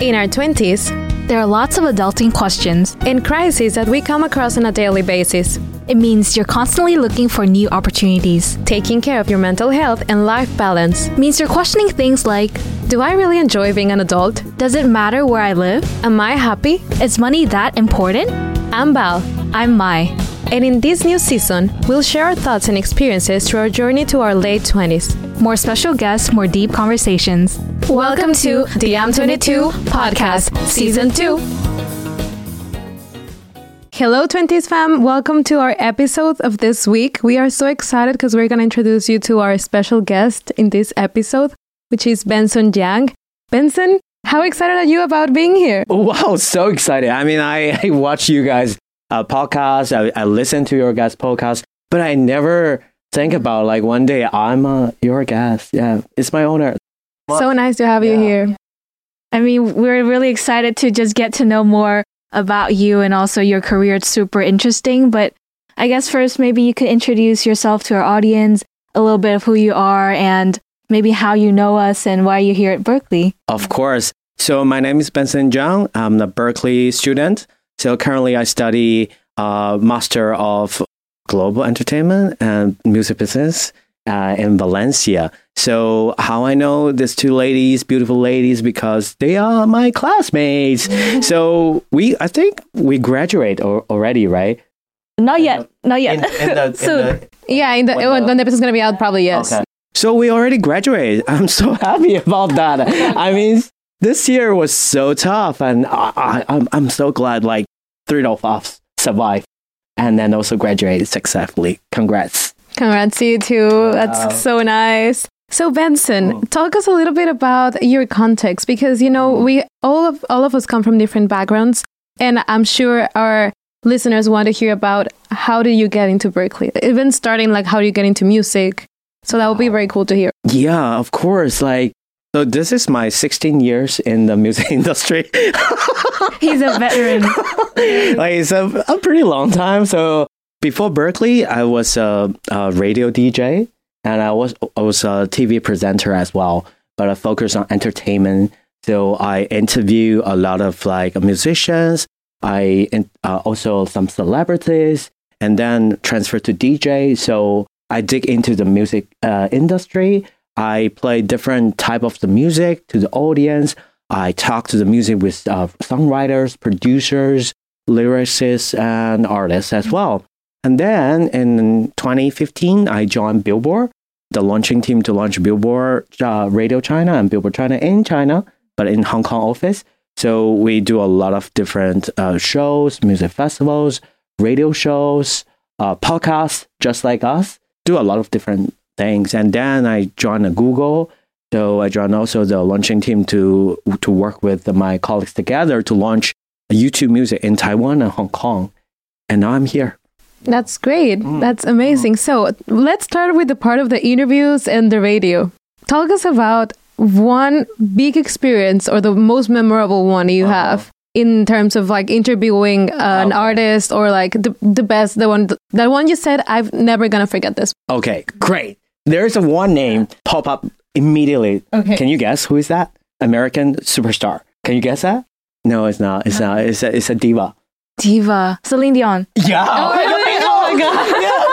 In our 20s, There are lots of adulting questions. and crises that we come across on a daily basis, It means you're constantly looking for new opportunities. taking care of your mental health and life balance. Means you're questioning things like Do I really enjoy being an adult? Does it matter where I live? Am I happy? Is money that important? I'm Val, I'm Mai. And in this new season, we'll share our thoughts and experiences through our journey to our late 20s. More special guests, more deep conversations. Welcome to the I'm22 podcast, season 2. Hello, 20s fam. Welcome to our episode of this week. We are so excited because we're going to introduce you to our special guest in this episode, which is Benson Zhang. Benson, how excited are you about being here? Wow, so excited. I mean, I, I watch you guys uh, podcast, I, I listen to your guys podcast, but I never think about like one day I'm uh, your guest. Yeah, it's my honor. So nice to have you here. I mean, we're really excited to just get to know more about you and also your career. It's super interesting. But I guess first, maybe you could introduce yourself to our audience, a little bit of who you are, and maybe how you know us and why you're here at Berklee. Of course. So my name is Benson Zhang. I'm a Berklee student. So currently I study uh, Master of Global Entertainment and Music Business uh, in Valencia. So how I know these two ladies, beautiful ladies, because they are my classmates. so we, I think we graduate al- already, right? Not yet. Not yet. the, Soon. Yeah, in the, When when the- the episode's going to be out, probably yes. Okay. So we already graduated. I'm so happy about that. I mean, this year was so tough, and I, I, I'm I'm so glad like three of us survived, and then also graduated successfully. Congrats. Congrats to you too. Wow. That's so nice. So Benson, talk us a little bit about your context because you know Mm. we all of all of us come from different backgrounds, and I'm sure our listeners want to hear about how did you get into Berklee, even starting like how do you get into music. So that would be very cool to hear. Yeah, of course. Like, so this is my 16 years in the music industry. He's a veteran. like it's a, a pretty long time. So before Berklee, I was a, a radio DJ and I was I was a TV presenter as well. But I focused on entertainment. So I interview a lot of like musicians. I uh, also some celebrities, and then transfer to DJ. So I dig into the music uh, industry. I play different type of the music to the audience. I talk to the music with uh, songwriters, producers, lyricists, and artists as well. And then in 2015, I joined Billboard, the launching team to launch Billboard uh, Radio China and Billboard China in China, but in Hong Kong office. So we do a lot of different uh, shows, music festivals, radio shows, uh, podcasts, just like us. Do a lot of different things. And then I joined a Google. So I joined also the launching team to to work with my colleagues together to launch YouTube music in Taiwan and Hong Kong. And now I'm here. That's great. Mm. That's amazing. So let's start with the part of the interviews and the radio. Talk us about one big experience or the most memorable one you Uh-huh. have in terms of like interviewing uh, an Okay. artist or like the, the best, the one, the one you said, I've never gonna forget this. Okay, great. There's a one name pop up immediately. Okay. Can you guess who is that? American superstar. Can you guess that? No, it's not. It's not. It's a, it's a diva. Diva. Celine Dion. Yeah. Oh. Oh my God. Yeah,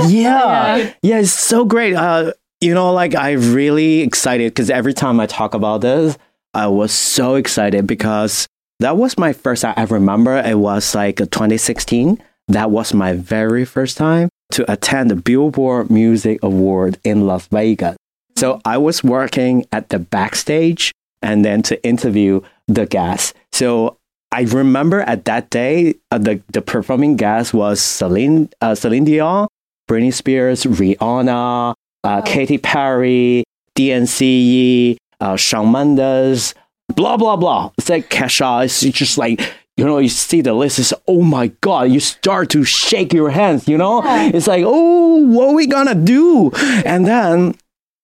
bingo. yeah. yeah. it's so great. Uh, you know, like I really excited because every time I talk about this, I was so excited because that was my first. I remember it was like 2016. That was my very first time to attend the Billboard Music Award in Las Vegas. So I was working at the backstage and then to interview the guests. So I remember at that day, uh, the, the performing guest was Celine, uh, Celine Dion, Britney Spears, Rihanna, uh, Katy Perry, DNCE, uh, Shawn Mendes, blah, blah, blah. It's like Kesha. It's just like, you know, you see the list, it's, oh my God, you start to shake your hands, you know? It's like, oh, what are we gonna do? And then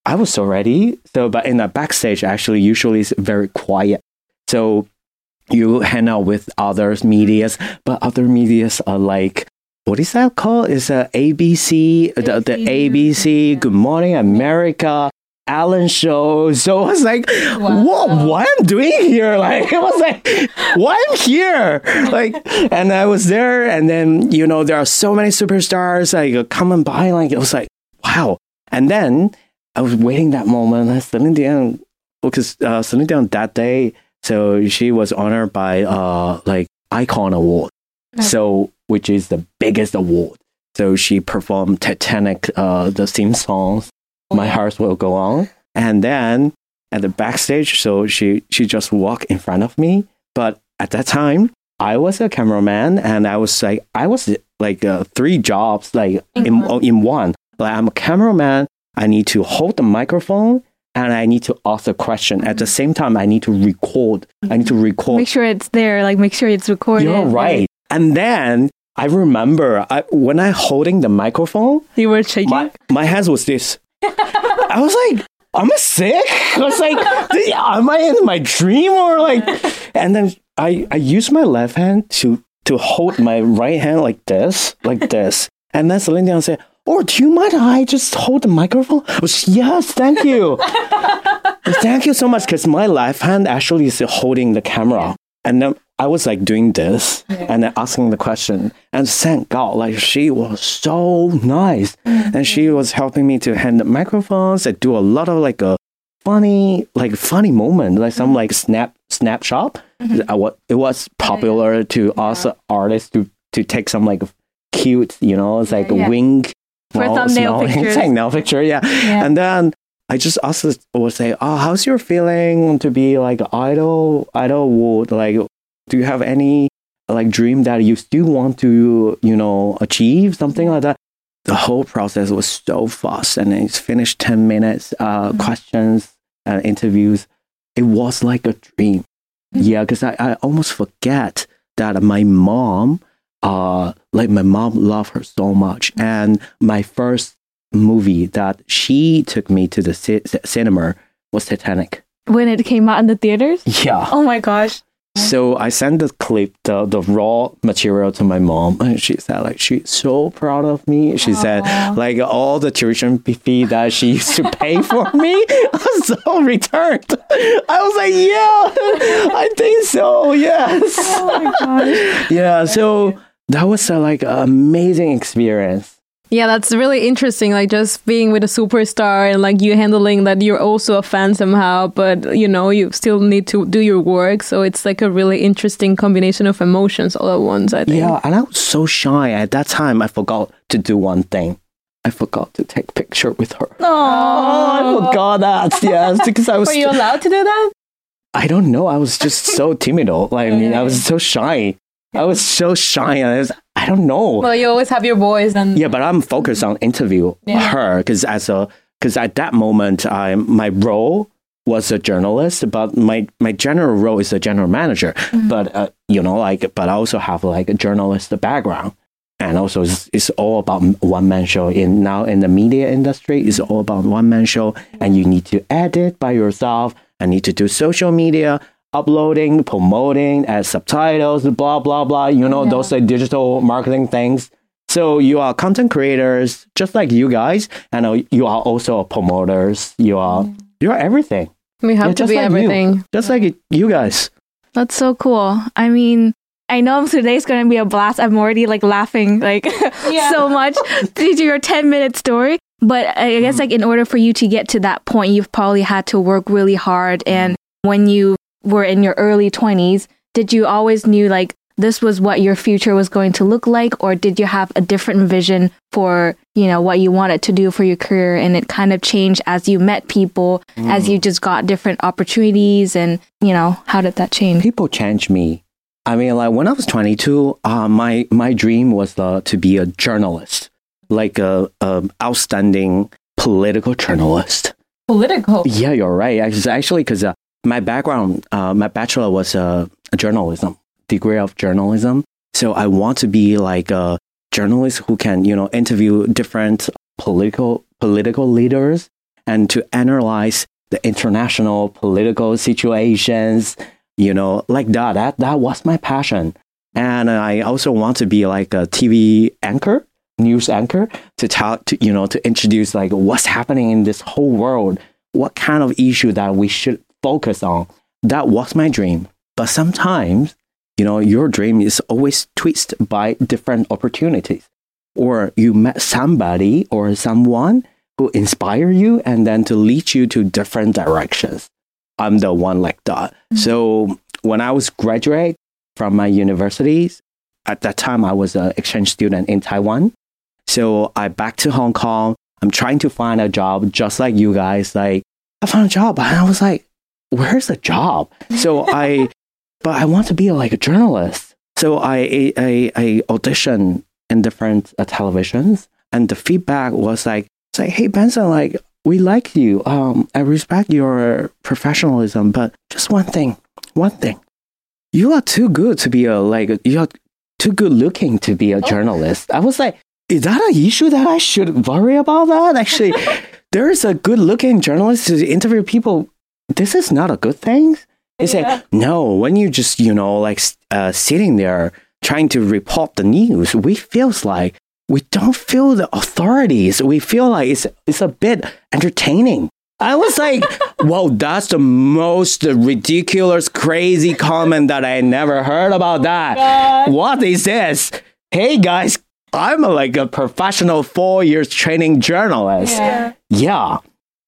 I was so ready. So, but in the backstage, actually, usually it's very quiet. So you hang out with others medias, but other medias are like what is that called? It's uh, a ABC, the, the ABC Good Morning America. Ellen show. So I was like, what, what I'm doing here? Like, it was like, why I'm here? Like, and I was there. And then, you know, there are so many superstars like coming by. Like, it was like, wow. And then I was waiting that moment. And Celine Dion, because uh, Celine Dion that day, so she was honored by uh, like Icon Award. So, which is the biggest award. So she performed Titanic, uh, the theme songs my heart will go on. And then at the backstage, so she she just walked in front of me. But at that time, I was a cameraman, and I was like I was like uh, three jobs like in in one. Like I'm a cameraman. I need to hold the microphone. And I need to ask a question. At the same time, I need to record. I need to record Make sure it's there. Like make sure it's recorded. you're right. And then I remember I, when I holding the microphone, You were shaking. my, my hands was this. I was like, I'm I sick? I was like, am I in my dream or like? And then I, I used my left hand to, to hold my right hand like this, like this. And then Celine Dion said, Oh, do you mind I just hold the microphone? I was, yes, thank you. thank you so much. Because my left hand actually is holding the camera. And then I was like doing this and then asking the question. And thank God, like she was so nice. Mm-hmm. And she was helping me to hand the microphones and do a lot of like a funny, like funny moment, like some mm-hmm. like snap snapshot. Mm-hmm. Uh, I wa- It was popular to ask artists to, to take some like cute, you know, it's like Yeah. a wink. For small- thumbnail small- pictures. thumbnail picture, yeah. Yeah. And then I just asked, would say, oh, how's your feeling to be like idol, idol award? Like, do you have any like dream that you still want to, you know, achieve something like that? The whole process was so fast, and it's finished ten minutes. Uh, questions and interviews. It was like a dream. Yeah, because I, I almost forget that my mom, uh, like my mom loved her so much, and my first movie that she took me to the ci- ci- cinema was Titanic. When it came out in the theaters. Yeah. Oh my gosh. Mm-hmm. So I sent the clip, the, the raw material to my mom, and she said like she's so proud of me. She said like all the tuition fee that she used to pay for me was so returned. I was like, yeah, I think so. Yes. Oh my gosh. Yeah. So that was a, like an amazing experience. Yeah, that's really interesting. Like just being with a superstar and like you handling that you're also a fan somehow, but you know, you still need to do your work. So it's like a really interesting combination of emotions all at once, I think. Yeah, and I was so shy at that time. I forgot to do one thing. I forgot to take picture with her. Oh, I forgot that. Yes, because I was. Were you allowed to do that? I don't know. I was just so timid. Like, I mean, I was so shy. I was so shy. And I, was, I don't know. Well, you always have your voice and Yeah, but I'm focused on interview her because as a because at that moment, I my role was a journalist, but my my general role is a general manager. But uh, you know, like, but I also have like a journalist background, and also it's, it's all about one man show. In now in the media industry, it's all about one man show, and you need to edit by yourself. I need to do social media. Uploading, promoting, add subtitles, blah blah blah. You know those like digital marketing things. So you are content creators, just like you guys, and uh, you are also promoters. You are you are everything, we have Yeah, to be like you. everything. just like you guys. That's so cool. I mean, I know today's going to be a blast. I'm already like laughing like so much due to your 10 minute story. But I guess like in order for you to get to that point, you've probably had to work really hard. And when you were in your early 20s, did you always knew like this was what your future was going to look like or did you have a different vision for you know what you wanted to do for your career and it kind of changed as you met people as you just got different opportunities and you know how did that change People change me. I mean, like when I was 22, uh, my my dream was uh, to be a journalist, like a, a outstanding political journalist. Political. Yeah, you're right. Actually, actually, because uh, my background, uh, my bachelor was uh, a journalism degree of journalism. So I want to be like a journalist who can, you know, interview different political political leaders and to analyze the international political situations. You know, like that. That that was my passion. and I also want to be like a TV anchor, news anchor, to tell to you know to introduce like what's happening in this whole world, what kind of issue that we should focus on. That was my dream. But sometimes, you know, your dream is always twisted by different opportunities, or you met somebody or someone who inspire you and then to lead you to different directions. I'm the one like that. Mm-hmm. So when I was graduate from my universities, at that time I was an exchange student in Taiwan. So I back to Hong Kong. I'm trying to find a job just like you guys. Like I found a job and I was like, where's the job? So I, but I want to be like a journalist. So I, I, I auditioned in different uh, televisions and the feedback was like, say, hey Benson, like we like you. Um, I respect your professionalism, but just one thing, one thing. You are too good to be a like you are too good looking to be a journalist. I was like, is that an issue that I should worry about that? Actually, there's a good looking journalist to interview people. This is not a good thing. He said, no, when you just, you know, like uh, sitting there trying to report the news, we feels like we don't feel the authorities. We feel like it's, it's a bit entertaining. I was like, whoa, that's the most ridiculous, crazy comment that I never heard about that. What is this? Hey guys, I'm a, like a professional four years training journalist. Yeah. Yeah.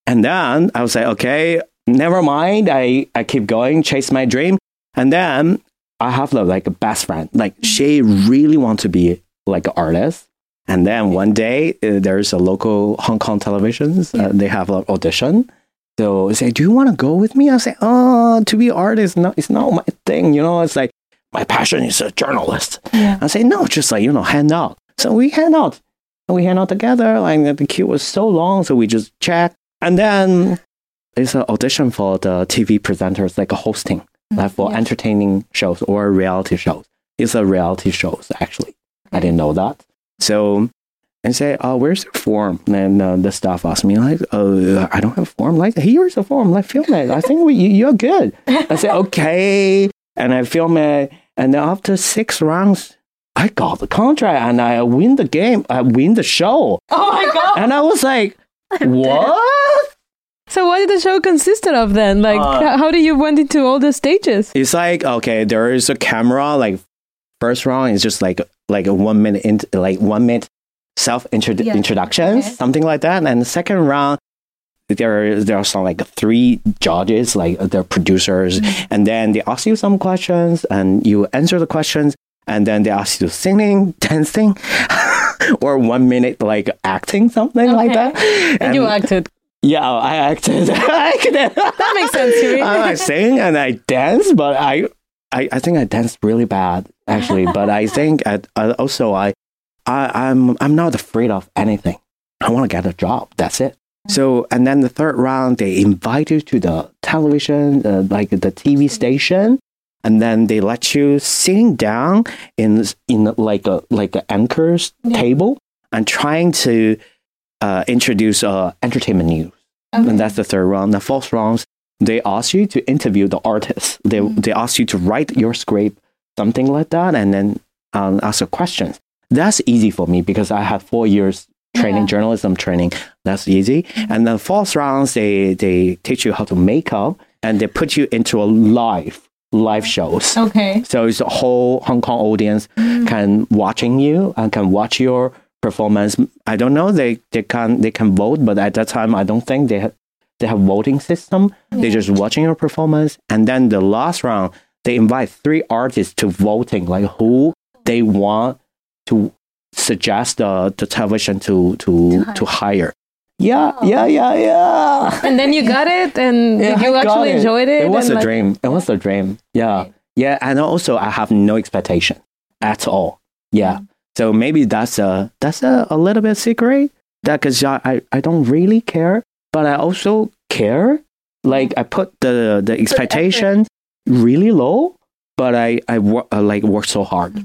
And then I was like, okay, never mind. I, I keep going, chase my dream. And then I have like a best friend. Like she really wants to be like an artist. And then one day uh, there's a local Hong Kong televisions. Uh, they have an audition. So I say, do you want to go with me? I say, oh, to be artist, no, it's not my thing. You know, it's like my passion is a journalist. Yeah. I say, no, just like, you know, hang out. So we hang out. And we hang out together. Like the queue was so long. So we just chat. And then it's an audition for the TV presenters, like a hosting, like for yes. entertaining shows or reality shows. It's a reality shows, actually. I didn't know that. So I say, oh, where's the form? And uh, the staff asked me, like, uh, I don't have a form. Like, here's a form. Like, film it. I think we, you- you're good. I said, okay. And I film it. And then after six rounds, I got the contract and I win the game. I win the show. Oh my god. And I was like, what? So what did the show consisted of then? Like, Uh, how did you went into all the stages? It's like okay, there is a camera. Like first round is just like like a one minute in, like one minute self intro- Yeah. introductions, Okay. something like that. And the second round, there there are some like three judges, like the producers, and then they ask you some questions, and you answer the questions, and then they ask you singing, dancing, or one minute like acting, something like Okay. that. And you acted. Yeah, I acted. I acted. That makes sense to me. I sing and I dance, but I, I, I think I danced really bad actually. but I think I, I uh, also I, I, I'm, I'm not afraid of anything. I want to get a job. That's it. Mm. So and then the third round, they invite you to the television, uh, like the TV mm. station, and then they let you sitting down in in like a like an anchor's table and trying to uh, introduce uh, entertainment news. And that's the third round. The fourth round, they ask you to interview the artist. They they ask you to write your script, something like that, and then um, ask a questions. That's easy for me because I have four years training, Yeah. journalism training. That's easy. And then fourth rounds, they they teach you how to make up and they put you into a live live shows. Okay. So it's a whole Hong Kong audience can watching you and can watch your performance. I don't know they they can they can vote, but at that time I don't think they have they have voting system. They're just watching your performance, and then the last round they invite three artists to voting, like who they want to suggest the the television to to to hire. Yeah, oh. yeah, yeah, yeah. And then you got it, and Yeah, you actually enjoyed it. It was a like- dream. It was a dream. Yeah. Yeah. And also I have no expectation at all. Yeah. Mm. So maybe that's a that's a, a little bit secret. That because I, I, I don't really care, but I also care. Like I put the the expectation really low, but I I work uh, like work so hard.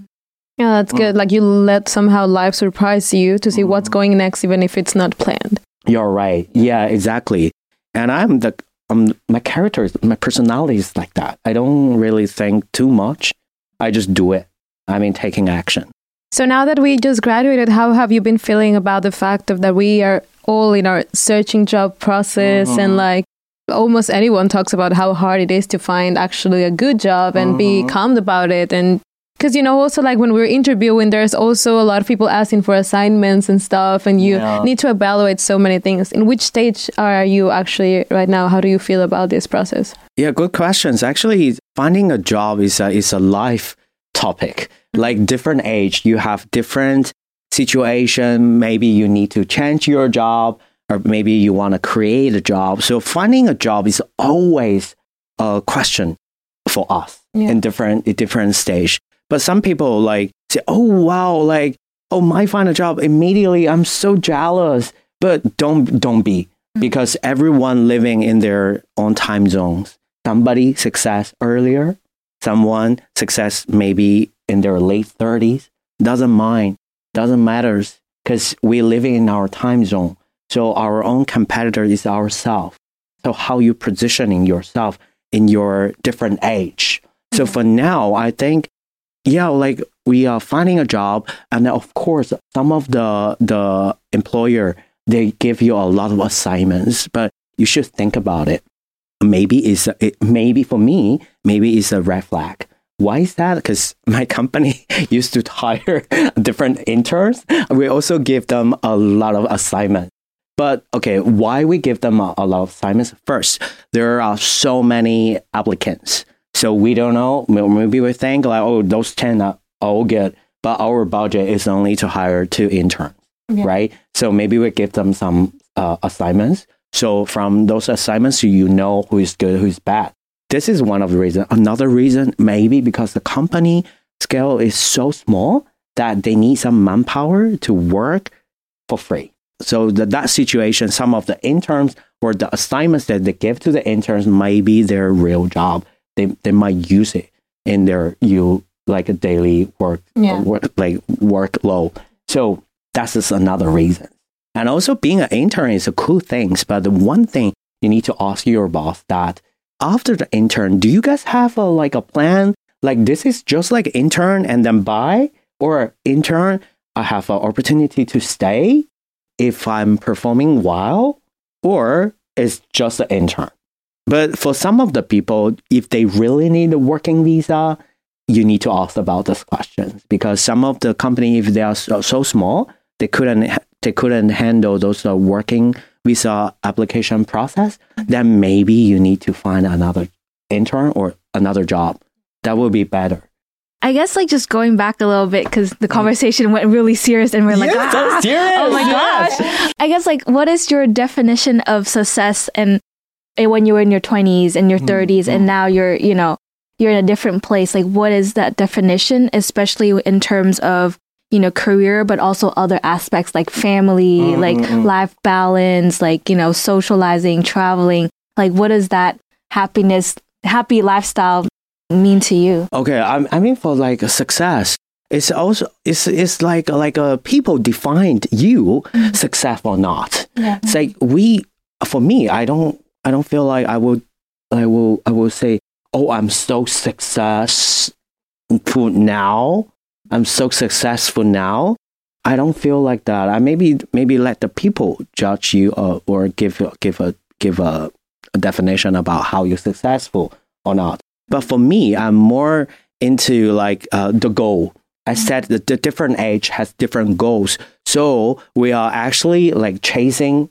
Yeah, that's good. Mm. Like you let somehow life surprise you to see what's going next, even if it's not planned. You're right. Yeah, exactly. And I'm the um my character is my personality is like that. I don't really think too much. I just do it. I mean, taking action. So now that we just graduated, how have you been feeling about the fact of that we are all in our searching job process and like almost anyone talks about how hard it is to find actually a good job and be Mhm. calm about it and because you know also like when we're interviewing there's also a lot of people asking for assignments and stuff and you Yeah. need to evaluate so many things in which stage are you actually right now how do you feel about this process Yeah, good questions. Actually, finding a job is a, is a life topic. Like different age, you have different situation. Maybe you need to change your job, or maybe you want to create a job. So finding a job is always a question for us Yeah. in different in different stage. But some people like say, "Oh wow, like oh, my find a job immediately. I'm so jealous." But don't don't be mm-hmm. because everyone living in their own time zones. Somebody success earlier, someone success maybe in their late 30s. Doesn't mind, doesn't matters because we're living in our time zone. So our own competitor is ourself. So how you positioning yourself in your different age. So mm-hmm. for now, I think, yeah, like we are finding a job, and of course, some of the the employer they give you a lot of assignments, but you should think about it. Maybe it's a, it, maybe for me, maybe it's a red flag. Why is that? Because my company used to hire different interns. We also give them a lot of assignments. But okay, why we give them a, a lot of assignments? First, there are so many applicants. So we don't know. Maybe we think like, oh, those 10 are all good. But our budget is only to hire two interns, Yeah. right? So maybe we give them some uh, assignments. So from those assignments, you know who is good, who is bad. This is one of the reasons. Another reason, maybe because the company scale is so small that they need some manpower to work for free. So that that situation, some of the interns or the assignments that they give to the interns might be their real job. They they might use it in their you like a daily work, Yeah. work like workload. So that's just another reason. And also being an intern is a cool thing. But the one thing you need to ask your boss that after the intern, do you guys have a like a plan? Like this is just like intern and then buy or intern, I have an opportunity to stay if I'm performing well, or it's just an intern. But for some of the people, if they really need a working visa, you need to ask about these questions because some of the company, if they are so, so small, they couldn't they couldn't handle those uh, working visa application process. Then maybe you need to find another intern or another job. That would be better. I guess like just going back a little bit because the conversation went really serious and we're like, Yes, "Ah, serious, oh my yes. gosh. I guess like what is your definition of success and and when you were in your 20s and your 30s mm. and now you're, you know, you're in a different place. Like what is that definition, especially in terms of, you know, career, but also other aspects like family, Mm, like mm, life balance, like, you know, socializing, traveling. Like what does that happiness, happy lifestyle mean to you? Okay, I, I mean for like a success, it's also it's it's like like uh, people defined you success or not. Yeah. It's like we for me, I don't I don't feel like I will I will I will say, oh, I'm so successful now. I'm so successful now. I don't feel like that. I maybe maybe let the people judge you uh, or give give a give a, a definition about how you're successful or not. But for me, I'm more into like uh, the goal. I said that the different age has different goals. So we are actually like chasing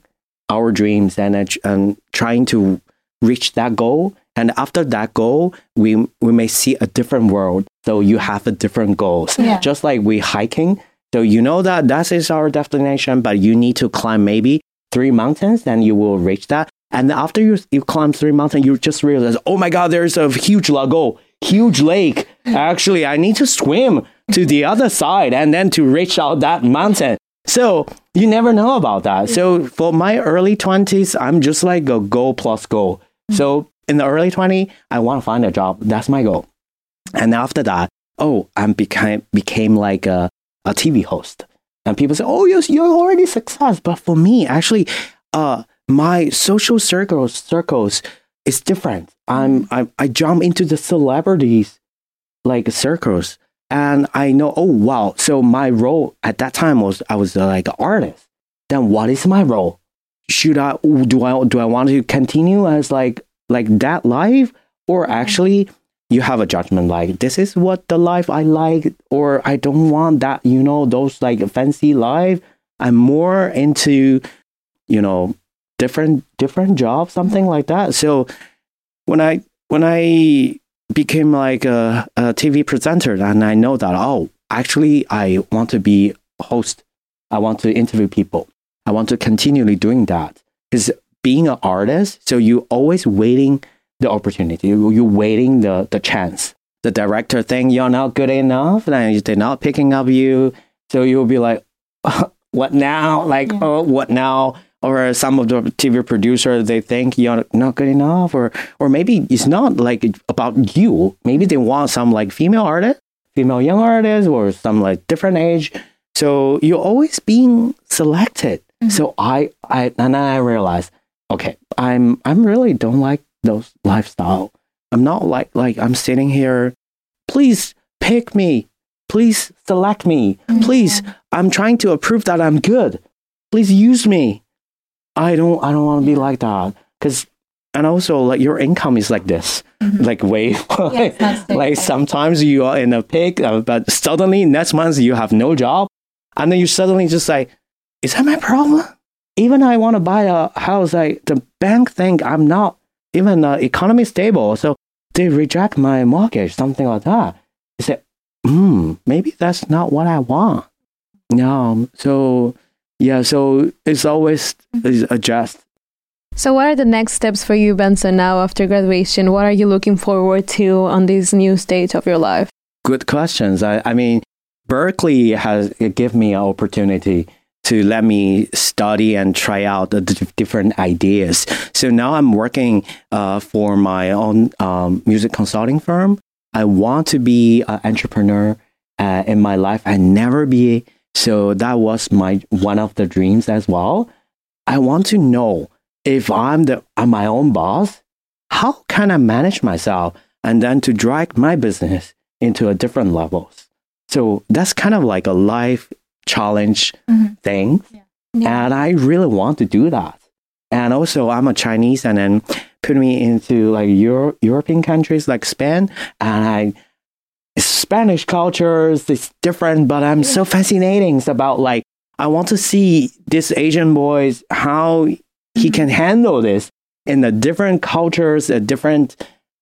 our dreams and, uh, and trying to reach that goal. And after that goal, we, we may see a different world. So you have a different goals. Yeah. Just like we hiking. So you know that that is our destination, but you need to climb maybe three mountains and you will reach that. And after you, you climb three mountains, you just realize, oh my God, there's a huge lago, huge lake. Actually, I need to swim to the other side and then to reach out that mountain. So you never know about that. So for my early 20s, I'm just like a goal plus goal. Mm. So in the early 20, I want to find a job. That's my goal. And after that, oh, I became became like a, a TV host. And people say, oh, yes, you're already success. But for me, actually, uh, my social circles circles is different. I'm I, I jump into the celebrities like circles. and I know, oh wow. So my role at that time was I was uh, like an artist. Then what is my role? Should I do I do I want to continue as like like that life, or actually you have a judgment like this is what the life I like, or I don't want that. You know those like fancy life. I'm more into you know different different job, something like that. So when I when I became like a, a TV presenter, and I know that oh, actually, I want to be a host. I want to interview people. I want to continually doing that because being an artist, so you always waiting the opportunity. You you waiting the the chance. The director think you're not good enough, and they're not picking up you. So you'll be like, what now? Like, Yeah. oh, what now? Or some of the TV producer, they think you're not good enough, or or maybe it's not like about you. Maybe they want some like female artist, female young artist, or some like different age. So you're always being selected. Mm-hmm. So I I and then I realized, okay, I'm I'm really don't like those lifestyle. I'm not like like I'm sitting here. Please pick me. Please select me. Please, I'm trying to prove that I'm good. Please use me. I don't I don't want to be like that because and also like your income is like this like way it's not stable. like sometimes you are in a peak uh, but suddenly next month you have no job and then you suddenly just like is that my problem even i want to buy a house like the bank think i'm not even uh, economy stable so they reject my mortgage something like that They say hmm maybe that's not what i want no so yeah so it's always adjust So, what are the next steps for you, Benson, now after graduation? What are you looking forward to on this new stage of your life? good questions. I, I mean, Berklee has given me an opportunity to let me study and try out the d- different ideas. So now I'm working uh, for my own um, music consulting firm. I want to be an entrepreneur uh, in my life. I never be. So that was my one of the dreams as well. I want to know if I'm the I'm my own boss, how can I manage myself and then to drag my business into a different levels. So that's kind of like a life challenge Mhm. thing. Yeah. And I really want to do that. And also I'm a Chinese and then put me into like Euro- European countries like Spain and I Spanish cultures is different, but I'm so fascinating it's about like I want to see this Asian boys how he can handle this in the different cultures, the different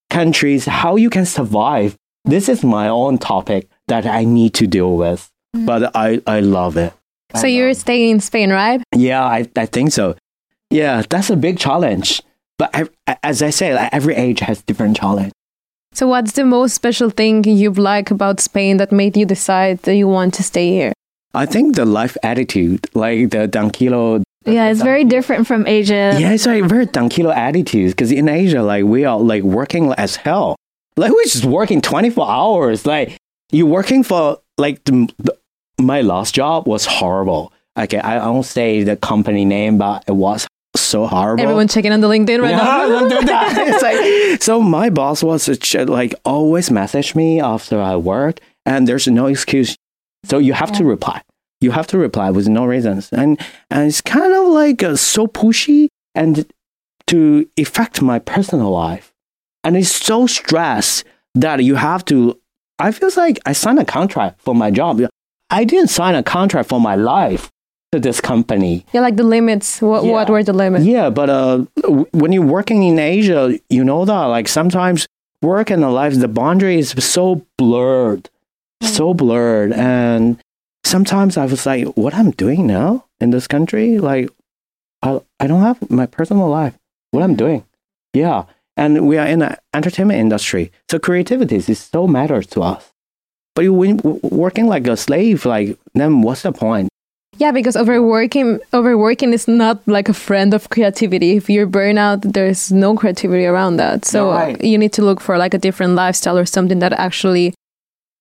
countries, how you can survive. This is my own topic that I need to deal with, Mm-hmm. but I, I love it. So, you're staying in Spain, right? yeah, I, I think so. Yeah, that's a big challenge. But I, as I say, like, every age has different challenge. So, what's the most special thing you've like about Spain that made you decide that you want to stay here? I think the life attitude, like the tranquilo. Yeah, it's very different from Asia. Yeah, it's like very tranquilo attitude. Because in Asia, like we are like working as hell. Like we're just working twenty four hours. Like you're working for like the, the, my last job was horrible. Okay, I won't say the company name, but it was so horrible. Everyone checking on the LinkedIn right Yeah, now. don't do that. It's like, so my boss was like always message me after I work, and there's no excuse. So you have to reply. You have to reply with no reasons, and and it's kind of like uh, so pushy and to affect my personal life, and it's so stressed that you have to. I feel like I signed a contract for my job. I didn't sign a contract for my life to this company. Yeah, like the limits. What, what were the limits? Yeah, but uh, when you're working in Asia, you know that like sometimes work and the life, the boundary is so blurred, so blurred, and sometimes I was like, what I'm doing now in this country, like I I don't have my personal life. What I'm doing, yeah, and we are in the entertainment industry, so creativity is so matters to us. But you working like a slave, like then what's the point? Yeah, because overworking overworking is not like a friend of creativity. If you're burnout, there's no creativity around that. So right. you need to look for like a different lifestyle or something that actually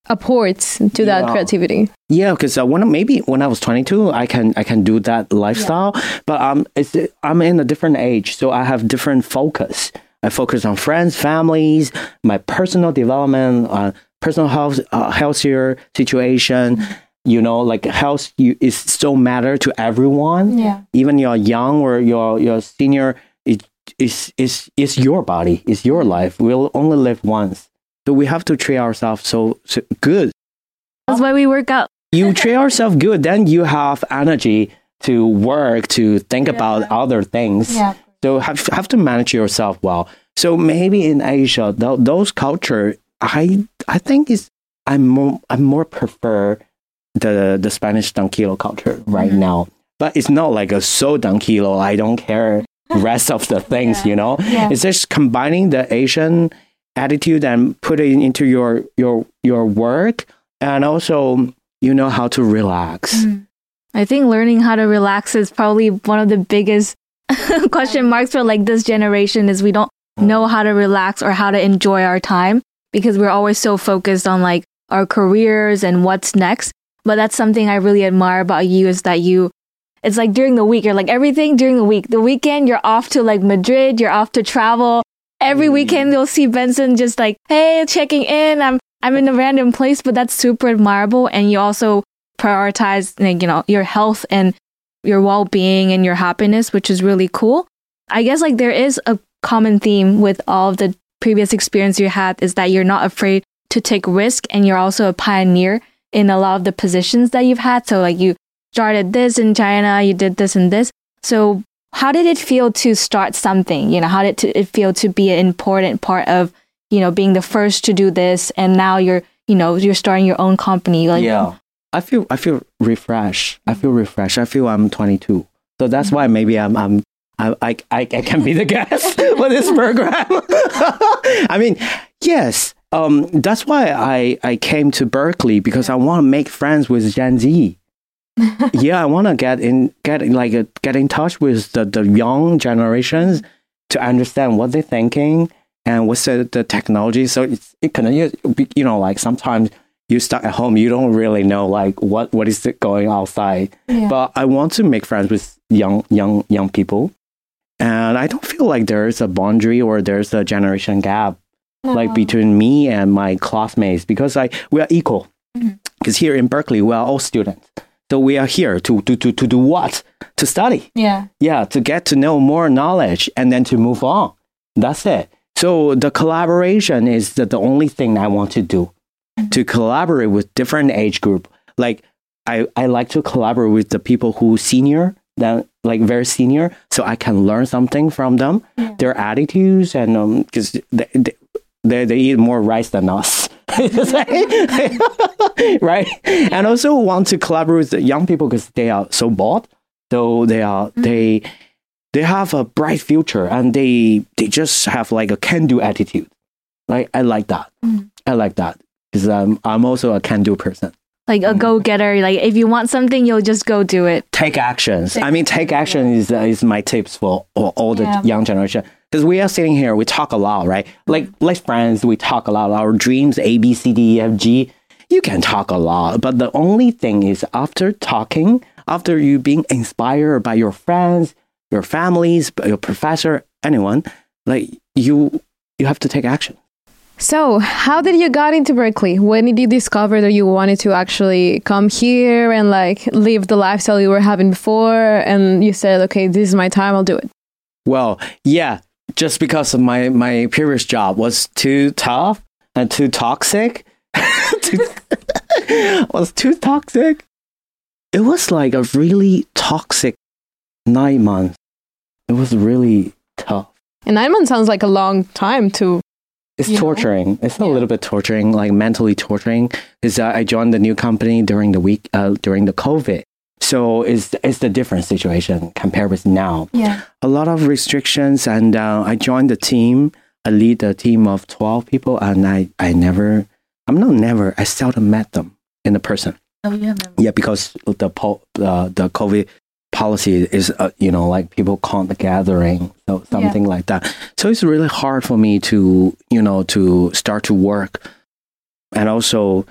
apports to that creativity. Yeah, because uh, when maybe when I was 22, I can I can do that lifestyle, but um, it's I'm in a different age, so I have different focus. I focus on friends, families, my personal development, uh, personal health, uh, healthier situation. You know, like health you, is so matter to everyone. Yeah. Even you're young or you're you're senior. It is is is your body, it's your life. We'll only live once, so we have to treat ourselves so, so good. That's why we work out. You treat yourself good, then you have energy to work to think about other things. Yeah. So have have to manage yourself well. So maybe in Asia, tho- those culture, I I think is I'm more I more prefer the the Spanish tranquilo culture right mm-hmm. now. But it's not like a so tranquilo. I don't care rest of the things, you know. Yeah. It's just combining the Asian attitude and put it into your your your work, and also you know how to relax. Mm-hmm. I think learning how to relax is probably one of the biggest question marks for like this generation is we don't mm. know how to relax or how to enjoy our time because we're always so focused on like our careers and what's next. But that's something I really admire about you is that you it's like during the week, you're like everything during the week. The weekend you're off to like Madrid, you're off to travel. Every mm. weekend you'll see Benson just like, hey, checking in. I'm I'm in a random place, but that's super admirable. And you also prioritize like, you know, your health and your well-being and your happiness, which is really cool. I guess like there is a common theme with all of the previous experience you had is that you're not afraid to take risk and you're also a pioneer in a lot of the positions that you've had. So like you started this in China, you did this and this. So how did it feel to start something? You know, how did it feel to be an important part of, you know, being the first to do this and now you're, you know, you're starting your own company. Like yeah i feel i feel refreshed i feel refreshed i feel i'm 22 so that's why maybe i'm i'm I, I, I can be the guest for this program. I mean, yes, um, that's why I, I came to Berklee because I want to make friends with Gen Z. yeah, I want to get in, get in, like uh, get in touch with the, the young generations to understand what they're thinking and what's the, the technology. So it's it can you you know like sometimes you stuck at home, you don't really know like what what is going outside. But I want to make friends with young young young people, and I don't feel like there's a boundary or there's a generation gap like between me and my classmates because I we are equal. Mm-hmm. Because here in Berklee, we are all students, so we are here to to to to do what? To study. Yeah. yeah to get to know more knowledge and then to move on. That's it. So the collaboration is the, the only thing i want to do. Mm-hmm. To collaborate with different age group. Like I, I like to collaborate with the people who senior than like very senior so i can learn something from them. Their attitudes and um, because they, they, they, they eat more rice than us. Right? And also want to collaborate with the young people because they are so bored. So they are mm-hmm. they they have a bright future and they they just have like a can do attitude. Like i like that. Mm. I like that because i'm i'm also a can do person Like a go getter. Like if you want something, you'll just go do it. take actions. I mean, take action is uh, is my tips for all, all the Yeah. young generation. Because we are sitting here, we talk a lot, right? Like like friends, we talk a lot. Our dreams, A, B, C, D, E, F, G. You can talk a lot, but the only thing is after talking, after you being inspired by your friends, your families, your professor, anyone, like you you have to take action. So, how did you got into Berklee? When did you discover that you wanted to actually come here and like live the lifestyle you were having before? And you said, okay, this is my time, I'll do it. Well, yeah, just because of my my previous job was too tough and too toxic, too, was too toxic. It was like a really toxic nine months. It was really tough. And nine months sounds like a long time to. It's You know? torturing. It's a Yeah. little bit torturing, like mentally torturing. Is uh, I joined the new company during the week, uh, during the COVID. So it's it's a different situation compared with now Yeah. a lot of restrictions and uh, i joined the team i lead a team of 12 people and i, I never i'm not never i seldom met them in the person Oh, have yeah because the po- uh, the covid policy is uh, you know like people can't gathering so something like that. So it's really hard for me to you know to start to work. And also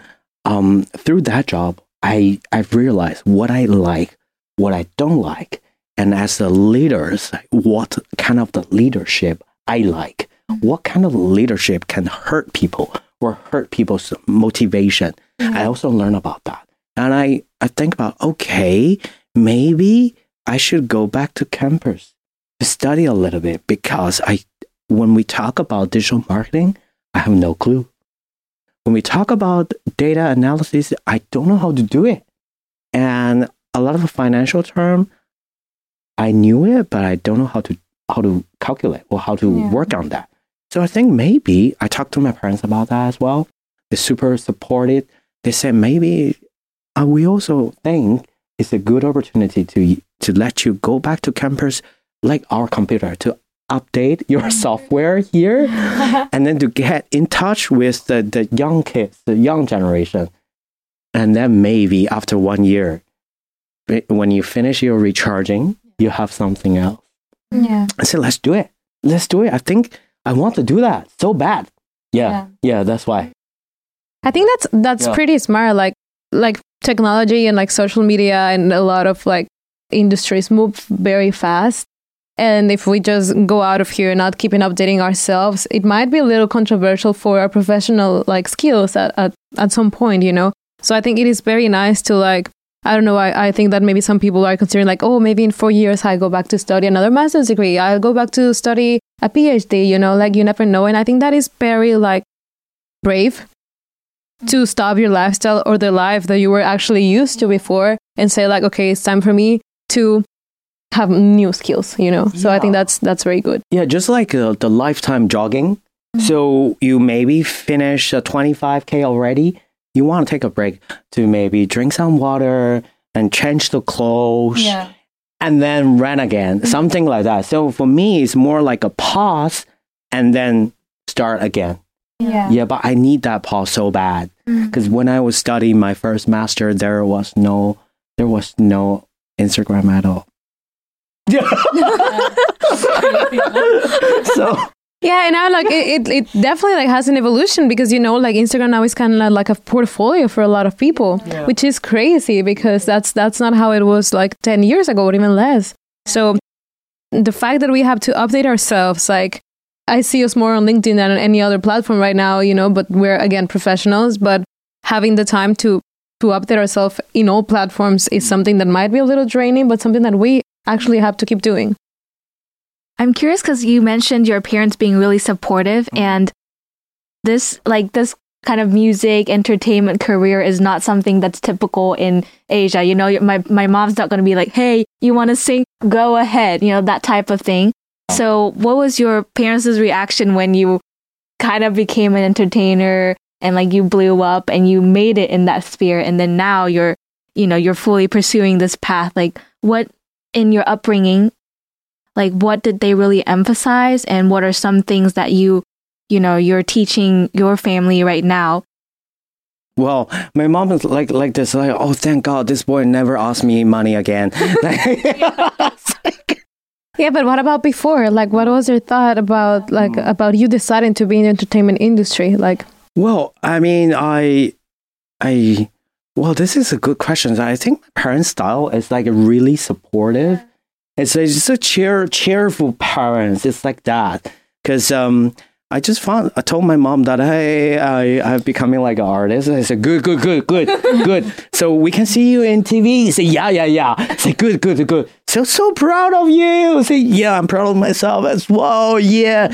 um, through that job i i've realized what i like what i don't like. And as the leaders what kind of the leadership i like. What kind of leadership can hurt people or hurt people's motivation. I also learn about that. And I, I think about, okay, maybe I should go back to campus to study a little bit because I, when we talk about digital marketing, I have no clue. When we talk about data analysis, I don't know how to do it. And a lot of the financial term, I knew it, but I don't know how to how to calculate or how to Yeah. work on that. So I think maybe I talked to my parents about that as well. They're super supportive. They said maybe uh, we also think it's a good opportunity to to let you go back to campus like our computer to update your software here and then to get in touch with the, the young kids, the young generation. And then maybe after one year, eh, when you finish your recharging, you have something else. Yeah. I said, let's do it. Let's do it. I think I want to do that so bad. Yeah. Yeah, that's why. I think that's that's Yeah. pretty smart. Like like technology and like social media and a lot of like industries move very fast. And if we just go out of here not keeping updating ourselves, it might be a little controversial for our professional like skills at, at, at some point, you know? So I think it is very nice to like I don't know, I, I think that maybe some people are considering like, oh, maybe in four years I go back to study another master's degree. I'll go back to study a PhD, you know, like you never know. And I think that is very like brave to stop your lifestyle or the life that you were actually used to before and say like okay it's time for me to have new skills you know so i think that's that's very good Yeah, just like uh, the lifetime jogging. So you maybe finish a 25K already. You want to take a break to maybe drink some water and change the clothes. and then run again, something like that. So for me, it's more like a pause and then start again. yeah Yeah, but I need that pause so bad Mm. because when I was studying my first master, there was no, there was no Instagram at all. Yeah. so yeah and i like it, it, it definitely like has an evolution because you know like instagram now is kind of like a portfolio for a lot of people which is crazy because that's that's not how it was like 10 years ago or even less so the fact that we have to update ourselves like i see us more on linkedin than on any other platform right now you know but we're again professionals but having the time to to update ourselves in all platforms is something that might be a little draining but something that we actually have to keep doing I'm curious because you mentioned your parents being really supportive, mm-hmm. and this like this kind of music entertainment career is not something that's typical in Asia. You know, my my mom's not going to be like, "Hey, you want to sing? Go ahead." You know that type of thing. So, what was your parents' reaction when you kind of became an entertainer and like you blew up and you made it in that sphere, and then now you're you know you're fully pursuing this path? Like, what in your upbringing like what did they really emphasize and what are some things that you you know you're teaching your family right now Well, my mom is like like this, like, oh, thank God, this boy never asked me money again. Yeah, but what about before? Like, what was your thought about like about you deciding to be in the entertainment industry? Like, well, I mean, I, I, well, this is a good question. I think my parents' style is like really supportive. It's it's a cheer, cheerful parents. It's like that. Cause um, I just found I told my mom that hey, I I'm becoming like an artist. I said good, good, good, good, good. So we can see you in TV. Say yeah, yeah, yeah. Say good, good, good. So so proud of you. Say yeah, I'm proud of myself as well. Yeah,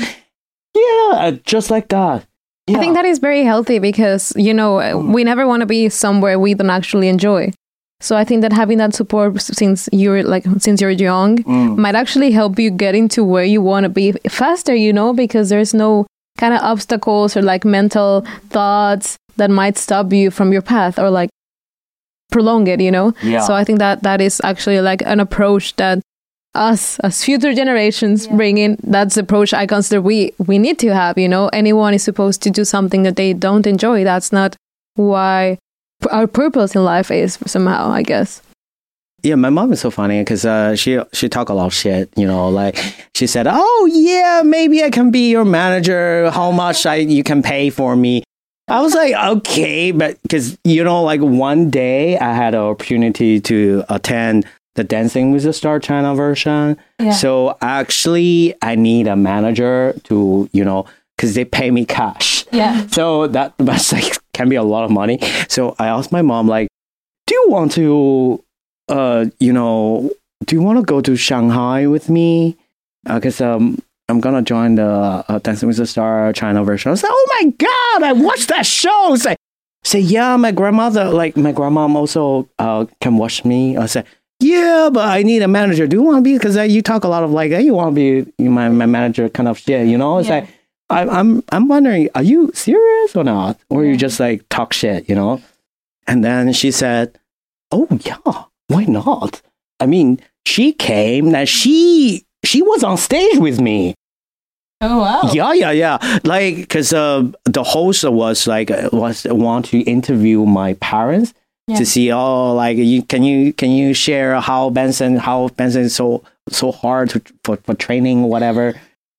yeah, uh, just like that. I think that is very healthy because you know we never want to be somewhere we don't actually enjoy. So I think that having that support since you're like since you're young Mm. might actually help you get into where you want to be faster. You know, because there's no kind of obstacles or like mental thoughts that might stop you from your path or like prolong it. You know. Yeah. So I think that that is actually like an approach that us as future generations bring in. That's the approach I consider we we need to have. You know, anyone is supposed to do something that they don't enjoy. That's not why our purpose in life is somehow. I guess. Yeah, my mom is so funny because uh, she she talk a lot of shit. You know, like she said, "Oh yeah, maybe I can be your manager. How much I you can pay for me?" I was like, "Okay," but because you know, like one day I had an opportunity to attend the Dancing with the Star China version. Yeah. So actually, I need a manager to you know because they pay me cash. Yeah. So that that's like can be a lot of money. So I asked my mom like, do you want to, uh, you know, do you want to go to Shanghai with me? Because um, I'm gonna join the uh, Dancing with the Star China version. I was like, oh my god, I watched that show. Say, say yeah, my grandmother, like my grandmom also uh, can watch me. I said. Yeah, but I need a manager. Do you want to be? Because uh, you talk a lot of like, hey, you want to be my, my manager kind of shit, you know? It's Yeah. like, I, I'm I'm wondering, are you serious or not, or you just like talk shit, you know? And then she said, "Oh yeah, why not? I mean, she came that she she was on stage with me. Oh wow. Yeah, yeah, yeah. Like, because uh, the host was like uh, was want to interview my parents Yeah. to see oh like you can you can you share how Benson how Benson is so so hard to, for for training whatever.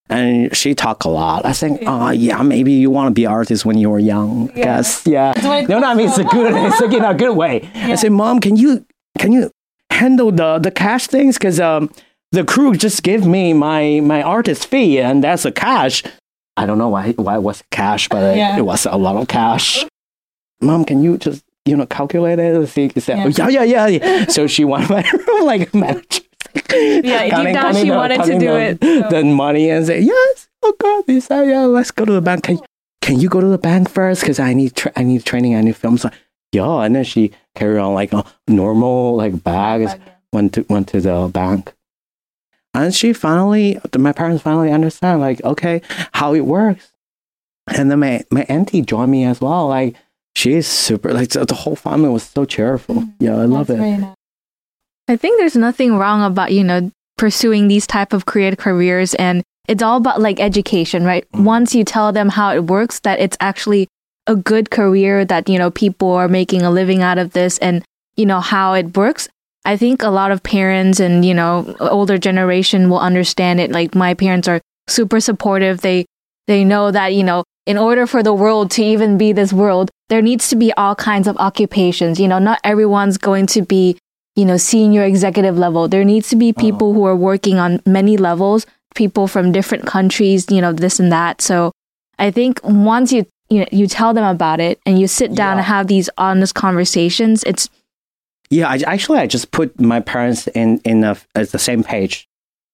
And she talked a lot. I think, oh yeah, maybe you want to be artist when you were young. I guess, yeah. No, no, I mean it's a good, it's like in a good way. I said, Mom, can you can you handle the the cash things? Because um, the crew just give me my my artist fee, and that's a cash. I don't know why why it was cash, but Yeah. it was a lot of cash. Mom, can you just you know calculate it? See, he said, oh, yeah. yeah, yeah, yeah. so she went my room like manager. Yeah, deep down she wanted to do it, so. The money and say yes. Oh God, he said uh, yeah. Let's go to the bank. Can can you go to the bank first? Because I need tra- I need training. I need films. Yeah, and then she carried on like a normal like bags. Went to went to the bank, and she finally my parents finally understand like okay how it works, and then my my auntie joined me as well. Like she's super like the, the whole family was so cheerful. Mm-hmm. Yeah, I love it. I think there's nothing wrong about, you know, pursuing these type of creative careers and it's all about like education, right? Mm-hmm. Once you tell them how it works, that it's actually a good career that, you know, people are making a living out of this and, you know, how it works. I think a lot of parents and, you know, older generation will understand it. Like my parents are super supportive. They they know that, you know, in order for the world to even be this world, there needs to be all kinds of occupations. You know, not everyone's going to be you know, senior executive level. There needs to be uh-huh. people who are working on many levels, people from different countries, you know, this and that. So I think once you you know, you tell them about it and you sit down and have these honest conversations, it's Yeah, I, actually, I just put my parents in in a, as the same page.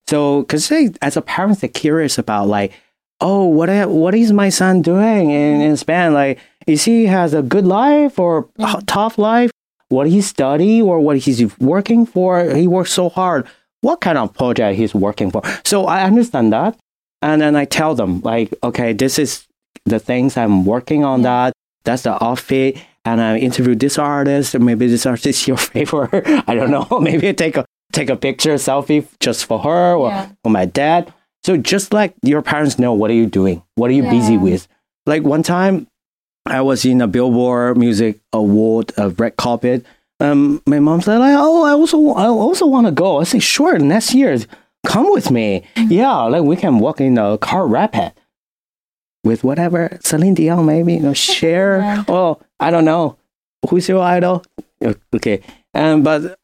So, because as a parent, they're curious about like, oh, what what is my son doing in, in Spain? Like, is he has a good life or mm. a tough life? What he study or what he's working for? He works so hard. What kind of project he's working for? So I understand that, and then I tell them like, okay, this is the things I'm working on. That that's the outfit and I interviewed this artist, and maybe this artist is your favorite. I don't know. Maybe I take a take a picture, selfie just for her or Yeah. for my dad. So just like your parents know, what are you doing? What are you busy with? Like one time, I was in a Billboard Music Award uh, red carpet. Um, my mom said, like, "Oh, I also I also want to go." I say, "Sure, next year, come with me. Mm-hmm. Yeah, like we can walk in a car rapid." With whatever Celine Dion, maybe you know, share. Yeah. Oh, I don't know. Who's your idol? Okay, um, but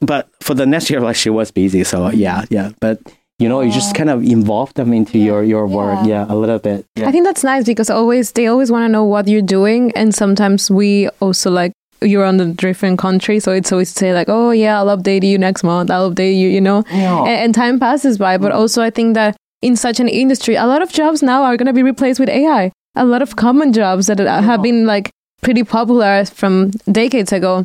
but for the next year, like she was busy, so Mm-hmm. yeah, yeah. But you know, you just kind of involve them into your your work, yeah, a little bit. Yeah. I think that's nice because always they always want to know what you're doing, and sometimes we also like you're on the different country, so it's always to say like, oh yeah, I'll update you next month. I'll update you, you know. Yeah. And, and time passes by, but also I think that in such an industry, a lot of jobs now are gonna be replaced with AI. A lot of common jobs that have been like pretty popular from decades ago.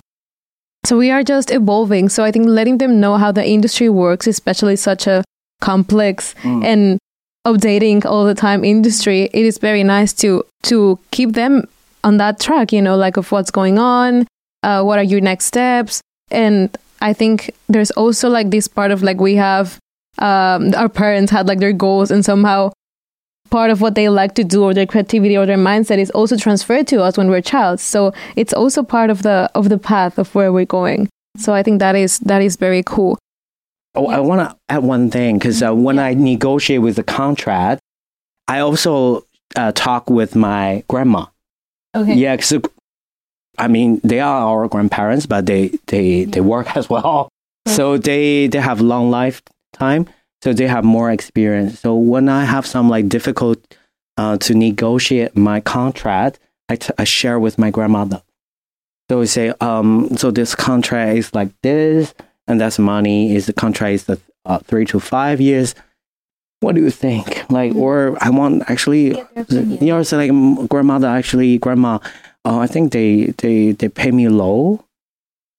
So we are just evolving. So I think letting them know how the industry works, especially such a complex and updating all the time industry, it is very nice to to keep them on that track, you know, like of what's going on, uh, what are your next steps, and I think there's also like this part of like we have um, our parents had like their goals and somehow part of what they like to do or their creativity or their mindset is also transferred to us when we're a child. So it's also part of the of the path of where we're going. So i think that is that is very cool. Oh, I want to add one thing because uh, when I negotiate with the contract, I also uh, talk with my grandma. okay. Yeah, because I mean they are our grandparents, but they they they work as well, so they they have long lifetime, so they have more experience. So when I have some like difficult uh, to negotiate my contract, I, t- I share with my grandmother. So we say, um, so this contract is like this, and that's money. Is the contract is the uh, three to five years? What do you think? Like, or I want actually, you know, it's like grandmother actually, grandma. Uh, I think they they they pay me low.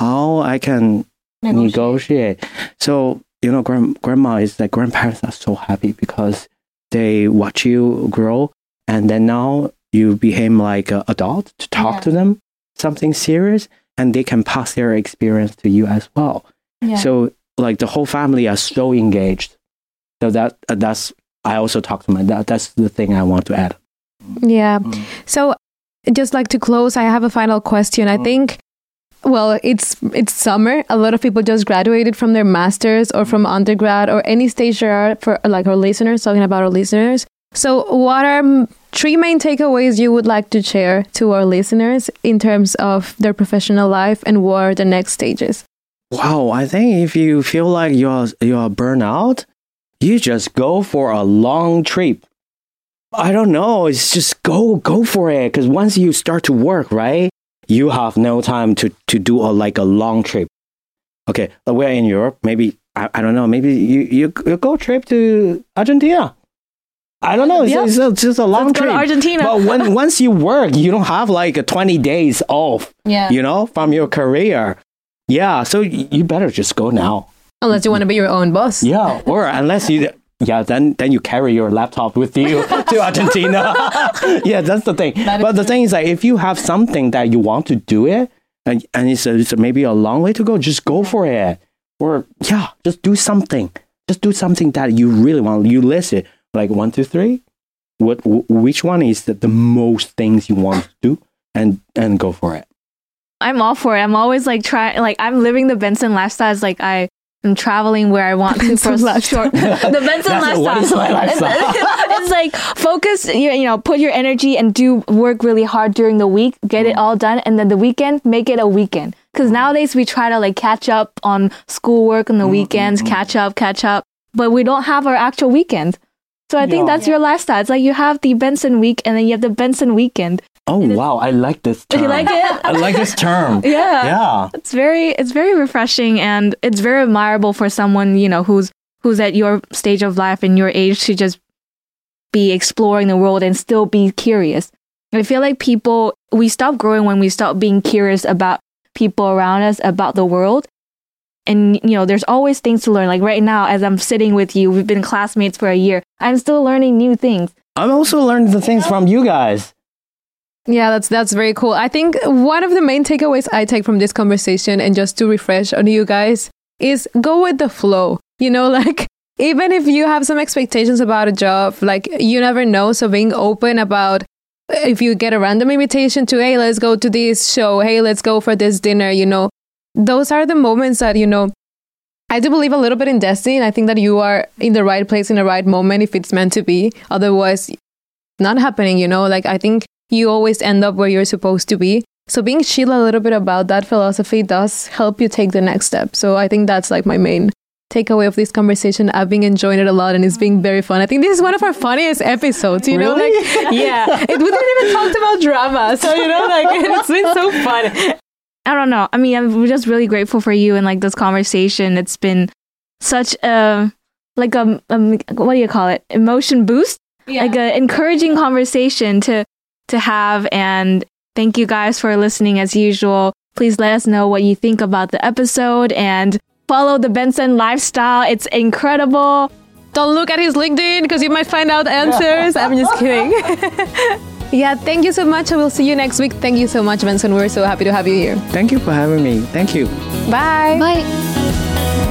How I can negotiate. So you know, grand, grandma is that grandparents are so happy because they watch you grow, and then now you became like an adult to talk Yeah. to them something serious, and they can pass their experience to you as well. Yeah. So like the whole family are so engaged. So that uh, that's I also talk to my dad. That's the thing I want to add. Yeah. Mm. So, just like to close, I have a final question. I think, well, it's it's summer. A lot of people just graduated from their masters or from undergrad or any stage they are for like our listeners. Talking about our listeners. So, what are three main takeaways you would like to share to our listeners in terms of their professional life and what are the next stages? Wow, I think if you feel like you're you're burnout, you just go for a long trip. I don't know, it's just go go for it because once you start to work, right? You have no time to to do a like a long trip. Okay, we're in Europe, maybe I, I don't know, maybe you, you you go trip to Argentina. I don't know, it's, Yeah. it's, a- just a long Let's trip. Argentina. But when once you work, you don't have like 20 days off yeah. you know, from your career. Yeah, so you better just go now. Unless you want to be your own boss. Yeah, or unless you, yeah, then then you carry your laptop with you to Argentina. yeah, that's the thing. but the thing is, like, if you have something that you want to do it, and and it's, a, it's a maybe a long way to go, just go for it. Or yeah, just do something. Just do something that you really want. You list it like one, two, three. What wh- which one is the, the most things you want to do, and and go for it. I'm all for it. I'm always like trying, like I'm living the Benson lifestyle. It's like I am traveling where I want to for Benson a short. the Benson That's- lifestyle. what is my lifestyle? it's like focus. You, you know, put your energy and do work really hard during the week. Get it mm. all done, and then the weekend, make it a weekend. Because mm. nowadays we try to like catch up on schoolwork on the mm, weekends, catch up, catch up, but we don't have our actual weekends. So I think Yeah. that's your lifestyle. It's like you have the Benson week, and then you have the Benson weekend. Oh wow, I like this term. You like it? I like this term. Yeah. Yeah. it's very it's very refreshing and it's very admirable for someone you know who's who's at your stage of life and your age to just be exploring the world and still be curious i feel like people we stop growing when we stop being curious about people around us about the world and you know there's always things to learn like right now as i'm sitting with you we've been classmates for a year i'm still learning new things I'm also learning the things from you guys. Yeah, that's that's very cool. I think one of the main takeaways I take from this conversation and just to refresh on you guys is go with the flow. You know, like even if you have some expectations about a job, like you never know, so being open about if you get a random invitation to, hey, let's go to this show, hey, let's go for this dinner, you know, those are the moments that, you know, I do believe a little bit in destiny. And I think that you are in the right place in the right moment if it's meant to be. Otherwise, not happening, you know? Like, I think you always end up where you're supposed to be. So, being chill a little bit about that philosophy does help you take the next step. So, I think that's like my main takeaway of this conversation. I've been enjoying it a lot and it's been very fun. I think this is one of our funniest episodes, you know? Like, yeah. It, we didn't even talk about drama. So, you know, like, it's been so fun. I don't know. I mean, I'm just really grateful for you and like this conversation. It's been such a like a, um what do you call it? Emotion boost, like a encouraging conversation to to have. And thank you guys for listening as usual. Please let us know what you think about the episode and follow the Benson lifestyle. It's incredible. Don't look at his LinkedIn because you might find out answers. I'm just kidding. yeah, thank you so much. I will see you next week. Thank you so much, Benson. We're so happy to have you here. Thank you for having me. Thank you. Bye. Bye.